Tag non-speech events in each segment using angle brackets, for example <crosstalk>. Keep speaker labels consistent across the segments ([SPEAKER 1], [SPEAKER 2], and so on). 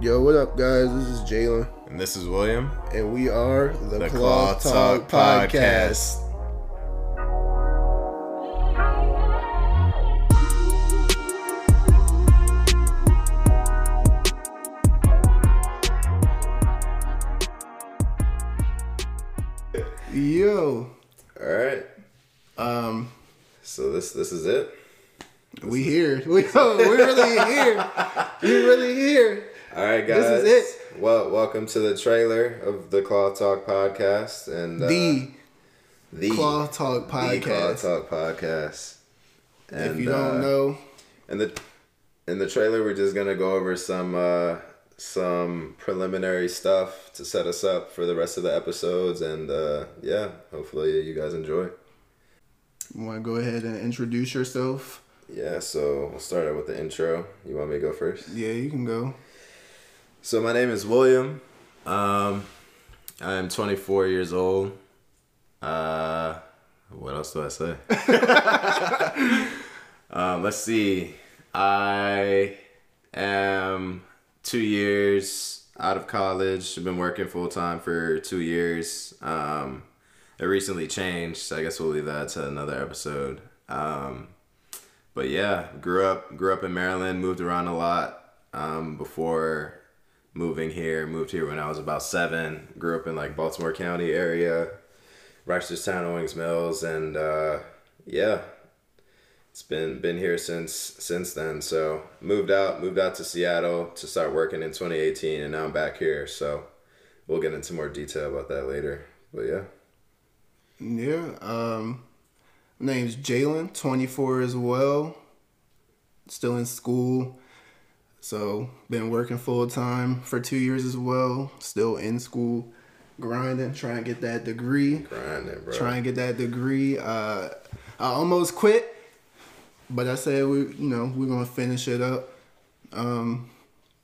[SPEAKER 1] Yo, what up, guys? This is Jalen,
[SPEAKER 2] And this is William.
[SPEAKER 1] and we are the,
[SPEAKER 2] The
[SPEAKER 1] Claw, Talk, Podcast. Yo,
[SPEAKER 2] All right.
[SPEAKER 1] um,
[SPEAKER 2] So this this is it.
[SPEAKER 1] we here. <laughs> We yo, we really here. We really here.
[SPEAKER 2] All right, guys.
[SPEAKER 1] This is it.
[SPEAKER 2] Well, welcome to the trailer of the Claw Talk podcast and uh,
[SPEAKER 1] The
[SPEAKER 2] the
[SPEAKER 1] Claw Talk
[SPEAKER 2] the Claw
[SPEAKER 1] Podcast.
[SPEAKER 2] Talk podcast. And,
[SPEAKER 1] if you don't
[SPEAKER 2] uh,
[SPEAKER 1] know,
[SPEAKER 2] in the in the trailer, we're just gonna go over some uh, some preliminary stuff to set us up for the rest of the episodes, and uh, yeah, hopefully you guys enjoy.
[SPEAKER 1] you want to go ahead and introduce yourself?
[SPEAKER 2] Yeah, so we'll start out with the intro. You want me to go first?
[SPEAKER 1] Yeah, you can go.
[SPEAKER 2] So my name is William. Um, I'm 24 years old. Uh, what else do I say? <laughs> um, let's see. I am two years out of college. I've been working full time for two years. Um, it recently changed. So I guess we'll leave that to another episode. Um, but yeah, grew up grew up in Maryland. Moved around a lot um, before moving here. Moved here when I was about seven. Grew up in like Baltimore County area, Reisterstown, Owings Mills, and uh, yeah, it's been been here since since then. So moved out moved out to Seattle to start working in 2018, and now I'm back here. So we'll get into more detail about that later. But yeah,
[SPEAKER 1] Yeah. Um, name's Jalen, 24 as well. Still in school. So, been working full time for two years as well. Still in school, grinding, trying to get that degree.
[SPEAKER 2] grinding, bro.
[SPEAKER 1] Trying to get that degree. Uh, I almost quit, but I said we, you know, we're gonna finish it up. Um,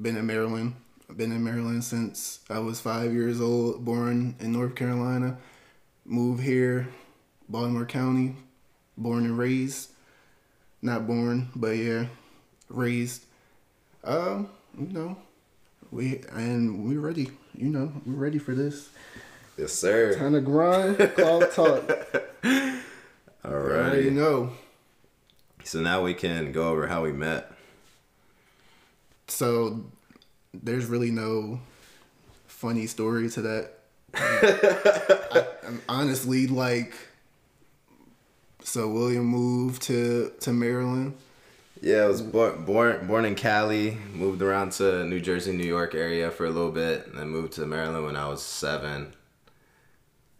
[SPEAKER 1] been in Maryland. I've been in Maryland since I was five years old. Born in North Carolina. Moved here, Baltimore County. Born and raised. Not born, but yeah, raised. Um, you know, we and we're ready. You know, we're ready for this.
[SPEAKER 2] Yes, sir.
[SPEAKER 1] Time to grind. <laughs> Call talk.
[SPEAKER 2] All right.
[SPEAKER 1] know.
[SPEAKER 2] So now we can go over how we met.
[SPEAKER 1] So there's really no funny story to that. <laughs> I, I'm honestly like, so William moved to to Maryland.
[SPEAKER 2] Yeah, I was born born born in Cali, moved around to New Jersey, New York area for a little bit, and then moved to Maryland when I was seven.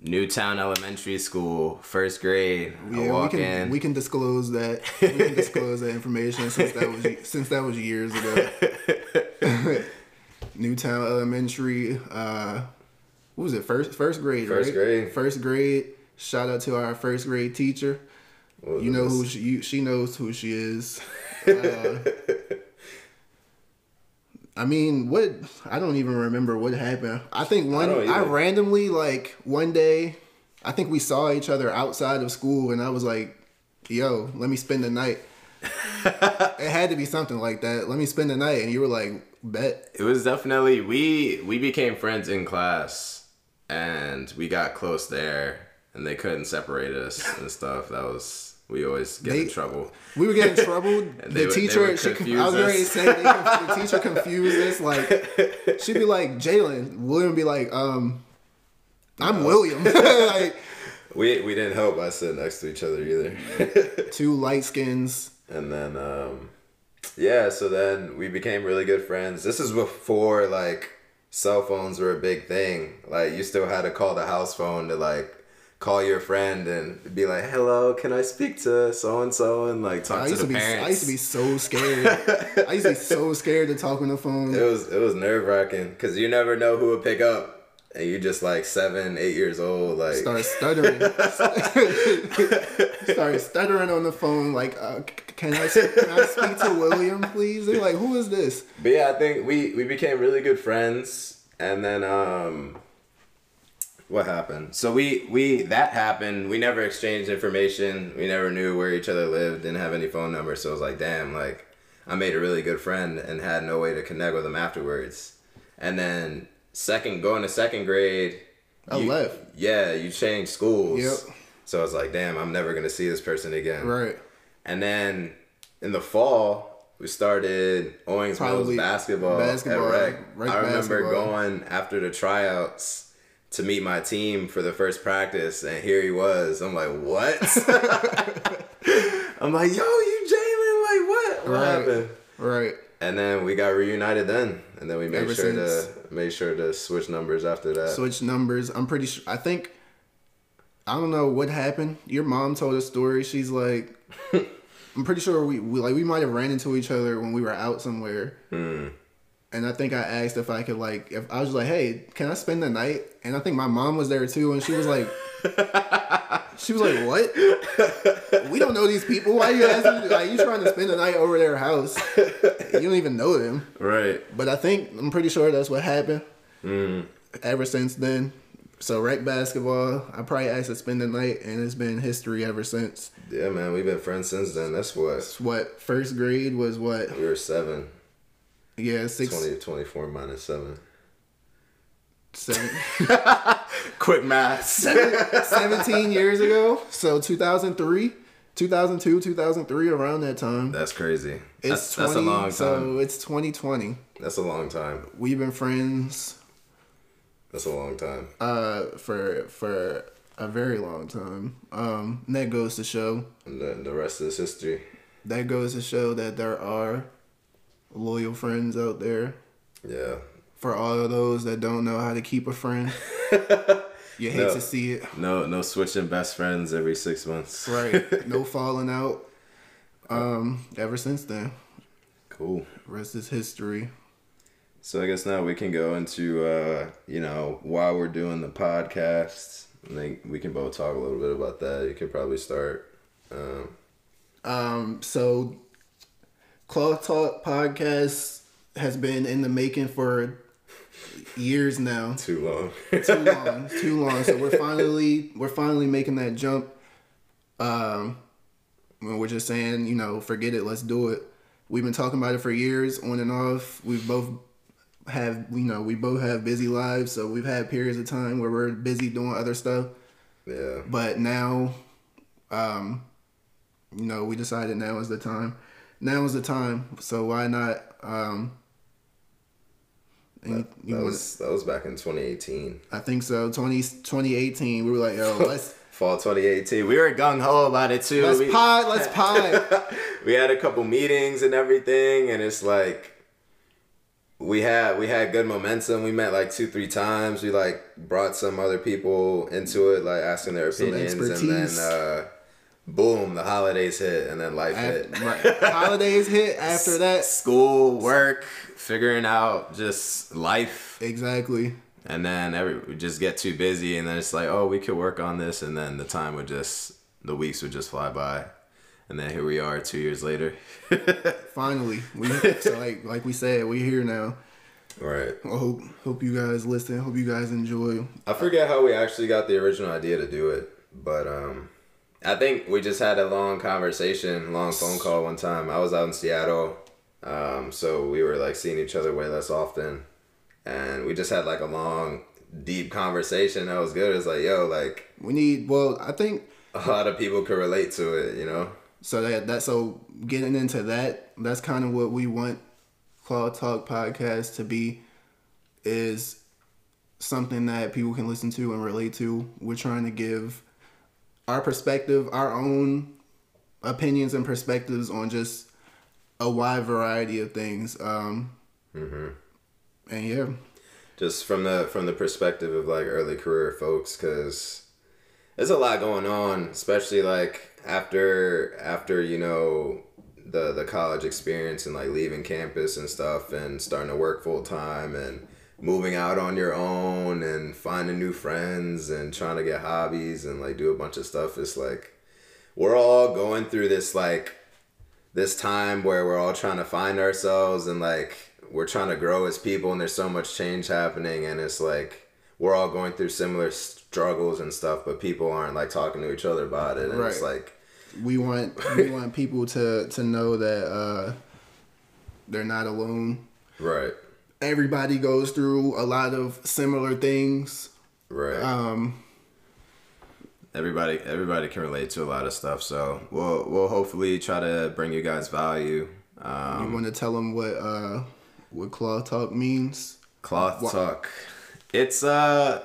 [SPEAKER 2] Newtown Elementary School, first grade.
[SPEAKER 1] Yeah, we can
[SPEAKER 2] in.
[SPEAKER 1] we can disclose that. We can disclose that information since that was since that was years ago. <laughs> Newtown Elementary. Uh, what was it? First first grade.
[SPEAKER 2] First
[SPEAKER 1] right?
[SPEAKER 2] grade.
[SPEAKER 1] First grade. Shout out to our first grade teacher. You know who she, you, she knows who she is. Uh, I mean, what? I don't even remember what happened. I think one.
[SPEAKER 2] don't
[SPEAKER 1] I, randomly like one day. I think we saw each other outside of school, and I was like, "Yo, let me spend the night." <laughs> it had to be something like that. Let me spend the night, and you were like, "Bet."
[SPEAKER 2] It was definitely we we became friends in class, and we got close there, and they couldn't separate us and stuff. That was we always get in trouble.
[SPEAKER 1] We would get in <laughs> trouble. The
[SPEAKER 2] would- they
[SPEAKER 1] teacher, she, I was ready to
[SPEAKER 2] us.
[SPEAKER 1] say, they, the teacher confused us. Like, <laughs> she'd be like, Jalen. William be like, um, I'm William. <laughs> like,
[SPEAKER 2] We we didn't help by sitting next to each other either.
[SPEAKER 1] two light skins.
[SPEAKER 2] And then, um, yeah, so then we became really good friends. This is before like cell phones were a big thing. Like you still had to call the house phone to like call your friend and be like, "Hello, can I speak to so and so?" and like talk
[SPEAKER 1] I
[SPEAKER 2] to
[SPEAKER 1] used
[SPEAKER 2] the
[SPEAKER 1] to be,
[SPEAKER 2] parents.
[SPEAKER 1] I used to be so scared. I used to be so <laughs> scared to talk on the phone.
[SPEAKER 2] It was it was nerve wracking because you never know who would pick up, and you're just like seven, eight years old, like
[SPEAKER 1] start stuttering. <laughs> Started stuttering on the phone. Like, uh, can I can I speak to William, please? They're like, who is this?
[SPEAKER 2] But yeah, I think we we became really good friends, and then um, what happened? So we we that happened. We never exchanged information. We never knew where each other lived. Didn't have any phone numbers. So it was like, damn, like I made a really good friend and had no way to connect with him afterwards. And then second, going to second grade,
[SPEAKER 1] I
[SPEAKER 2] you-
[SPEAKER 1] left.
[SPEAKER 2] Yeah, you changed schools.
[SPEAKER 1] Yep.
[SPEAKER 2] So I was like, damn, I'm never gonna see this person again.
[SPEAKER 1] Right.
[SPEAKER 2] And then in the fall, we started Owings Mills basketball,
[SPEAKER 1] basketball,
[SPEAKER 2] at Rec.
[SPEAKER 1] Rec
[SPEAKER 2] I remember
[SPEAKER 1] basketball.
[SPEAKER 2] going after the tryouts to meet my team for the first practice, and here he was. I'm like, what? <laughs> I'm like, yo, you Jalen? Like, what? What
[SPEAKER 1] Right.
[SPEAKER 2] happened?
[SPEAKER 1] Right.
[SPEAKER 2] And then we got reunited then, and then we made
[SPEAKER 1] Ever
[SPEAKER 2] sure
[SPEAKER 1] since.
[SPEAKER 2] to made sure to switch numbers after that.
[SPEAKER 1] Switch numbers. I'm pretty sure. I think. I don't know what happened. Your mom told a story. She's like, <laughs> I'm pretty sure we, we like we might have ran into each other when we were out somewhere.
[SPEAKER 2] Hmm.
[SPEAKER 1] And I think I asked if I could like if I was like, hey, can I spend the night? And I think my mom was there too, and she was like, <laughs> she was like, what? We don't know these people. Why are you asking? Like you trying to spend the night over their house? You don't even know them.
[SPEAKER 2] right.
[SPEAKER 1] But I think I'm pretty sure that's what happened.
[SPEAKER 2] Hmm.
[SPEAKER 1] Ever since then, so rec basketball, I probably asked to spend the night, and it's been history ever since.
[SPEAKER 2] Yeah, man, we've been friends since then. That's what
[SPEAKER 1] It's what first grade was what?
[SPEAKER 2] we were seven.
[SPEAKER 1] Yeah, six,
[SPEAKER 2] 20, 24 minus seven.
[SPEAKER 1] seven, <laughs>
[SPEAKER 2] Quick math. <laughs>
[SPEAKER 1] 17 years ago. So 2003, 2002, 2003, around that time.
[SPEAKER 2] That's crazy.
[SPEAKER 1] It's
[SPEAKER 2] That's, that's a
[SPEAKER 1] 20
[SPEAKER 2] long time.
[SPEAKER 1] So it's 2020.
[SPEAKER 2] That's a long time.
[SPEAKER 1] We've been friends
[SPEAKER 2] That's a long time.
[SPEAKER 1] uh, for for a very long time. Um, and that goes to show
[SPEAKER 2] And the, the rest is history.
[SPEAKER 1] that goes to show that there are loyal friends out there.
[SPEAKER 2] Yeah.
[SPEAKER 1] For all of those that don't know how to keep a friend, <laughs> you hate
[SPEAKER 2] No.
[SPEAKER 1] to see it.
[SPEAKER 2] No, no switching best friends every six months.
[SPEAKER 1] Right. No <laughs> falling out. Um, ever since then.
[SPEAKER 2] Cool.
[SPEAKER 1] Rest is history.
[SPEAKER 2] So I guess now we can go into uh, you know, why we're doing the podcast, I think we can both talk a little bit about that. You could probably start. Um,
[SPEAKER 1] Um, so Cloth Talk podcast has been in the making for years now.
[SPEAKER 2] too long.
[SPEAKER 1] Too long. too long. So we're finally we're finally making that jump. Um when we're just saying, you know, forget it, let's do it. We've been talking about it for years, on and off. We've both have you know, we both have busy lives, so we've had periods of time where we're busy doing other stuff.
[SPEAKER 2] yeah.
[SPEAKER 1] But now, um, you know, we decided now is the time. Now is the time. So why not? Um,
[SPEAKER 2] That, that
[SPEAKER 1] wanna-
[SPEAKER 2] was that was back in 2018.
[SPEAKER 1] I think so. 20, 2018, we were like, yo, <laughs> let's
[SPEAKER 2] Fall 2018. We were gung ho about it too.
[SPEAKER 1] let's
[SPEAKER 2] We-
[SPEAKER 1] pod, let's <laughs> pod.
[SPEAKER 2] we had a couple meetings and everything and it's like we had we had good momentum we met like two three times we like brought some other people into it like asking their
[SPEAKER 1] Some
[SPEAKER 2] opinions and then uh boom the holidays hit and then life hit <laughs>
[SPEAKER 1] right. Holidays hit <laughs> after that.
[SPEAKER 2] school work figuring out just life
[SPEAKER 1] Exactly.
[SPEAKER 2] and then every we just get too busy and then it's like oh we could work on this and then the time would just the weeks would just fly by and then here we are two years later <laughs>
[SPEAKER 1] Finally, we so like like we said, we're here now.
[SPEAKER 2] right
[SPEAKER 1] I hope hope you guys listen. Hope you guys enjoy.
[SPEAKER 2] I forget how we actually got the original idea to do it, but um, I think we just had a long conversation, long phone call one time. I was out in Seattle, um, so we were like seeing each other way less often, and we just had like a long, deep conversation. That was good. It's like, yo, like
[SPEAKER 1] We need. Well, I think
[SPEAKER 2] a lot of people could relate to it, you know?
[SPEAKER 1] So that that so getting into that, that's kind of what we want Claw Talk podcast to be is something that people can listen to and relate to. We're trying to give our perspective, our own opinions and perspectives on just a wide variety of things. Um and yeah,
[SPEAKER 2] just from the from the perspective of like early career folks because there's a lot going on especially like after after you know the the college experience and like leaving campus and stuff and starting to work full time and moving out on your own and finding new friends and trying to get hobbies and like do a bunch of stuff it's like we're all going through this like this time where we're all trying to find ourselves and like we're trying to grow as people and there's so much change happening and it's like we're all going through similar struggles and stuff but people aren't like talking to each other about it and it's
[SPEAKER 1] Right.
[SPEAKER 2] like
[SPEAKER 1] we want we want people to to know that uh they're not alone.
[SPEAKER 2] right
[SPEAKER 1] everybody goes through a lot of similar things.
[SPEAKER 2] Right.
[SPEAKER 1] Um,
[SPEAKER 2] everybody everybody can relate to a lot of stuff. So we'll we'll hopefully try to bring you guys value. Um,
[SPEAKER 1] you want to tell them what uh, what cloth talk means?
[SPEAKER 2] Cloth
[SPEAKER 1] What-
[SPEAKER 2] talk. It's uh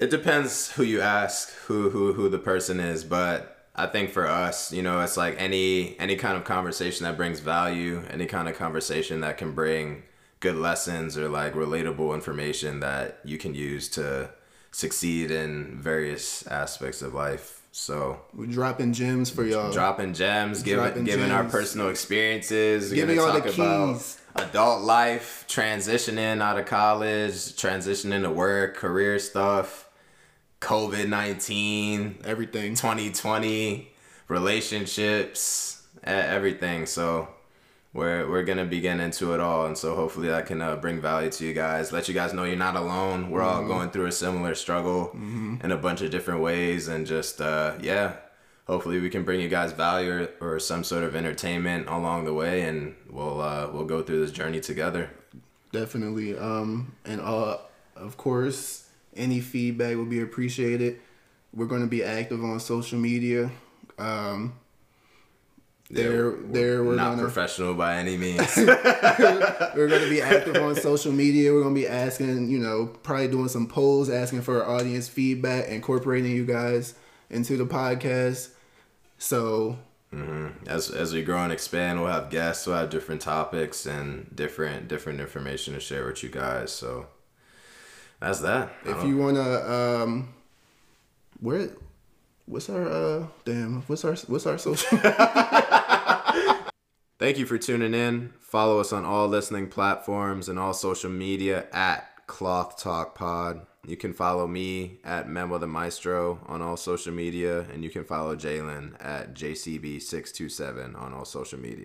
[SPEAKER 2] it depends who you ask, who who who the person is, but I think for us, you know, it's like any any kind of conversation that brings value, any kind of conversation that can bring good lessons or like relatable information that you can use to succeed in various aspects of life. So
[SPEAKER 1] We're dropping gems for y'all.
[SPEAKER 2] dropping gems, giving
[SPEAKER 1] Dropping
[SPEAKER 2] giving our personal experiences. We're
[SPEAKER 1] Giving y'all the keys.
[SPEAKER 2] adult life, transitioning out of college, transitioning to work, career stuff, COVID nineteen,
[SPEAKER 1] Everything.
[SPEAKER 2] 2020, relationships, e- everything. So we're we're gonna be getting into it all, and so hopefully that can uh, bring value to you guys. Let you guys know you're not alone. We're all going through a similar struggle in a bunch of different ways, and just uh, yeah. Hopefully we can bring you guys value or, or some sort of entertainment along the way, and we'll uh, we'll go through this journey together.
[SPEAKER 1] Definitely. Um, and uh, of course, any feedback will be appreciated. We're going to be active on social media. Um, there, there, we're
[SPEAKER 2] not
[SPEAKER 1] gonna
[SPEAKER 2] professional by any means. <laughs>
[SPEAKER 1] we're going to be active on social media. We're going to be asking, you know, probably doing some polls, asking for our audience feedback, incorporating you guys into the podcast. So
[SPEAKER 2] as as we grow and expand, we'll have guests, we'll have different topics and different different information to share with you guys. So that's that.
[SPEAKER 1] If you want to, um, where, what's our, uh, damn, what's our, what's our social? <laughs>
[SPEAKER 2] Thank you for tuning in. Follow us on all listening platforms and all social media at Cloth Talk Pod. You can follow me at Memo the Maestro on all social media, and you can follow Jalen at JCB627 on all social media.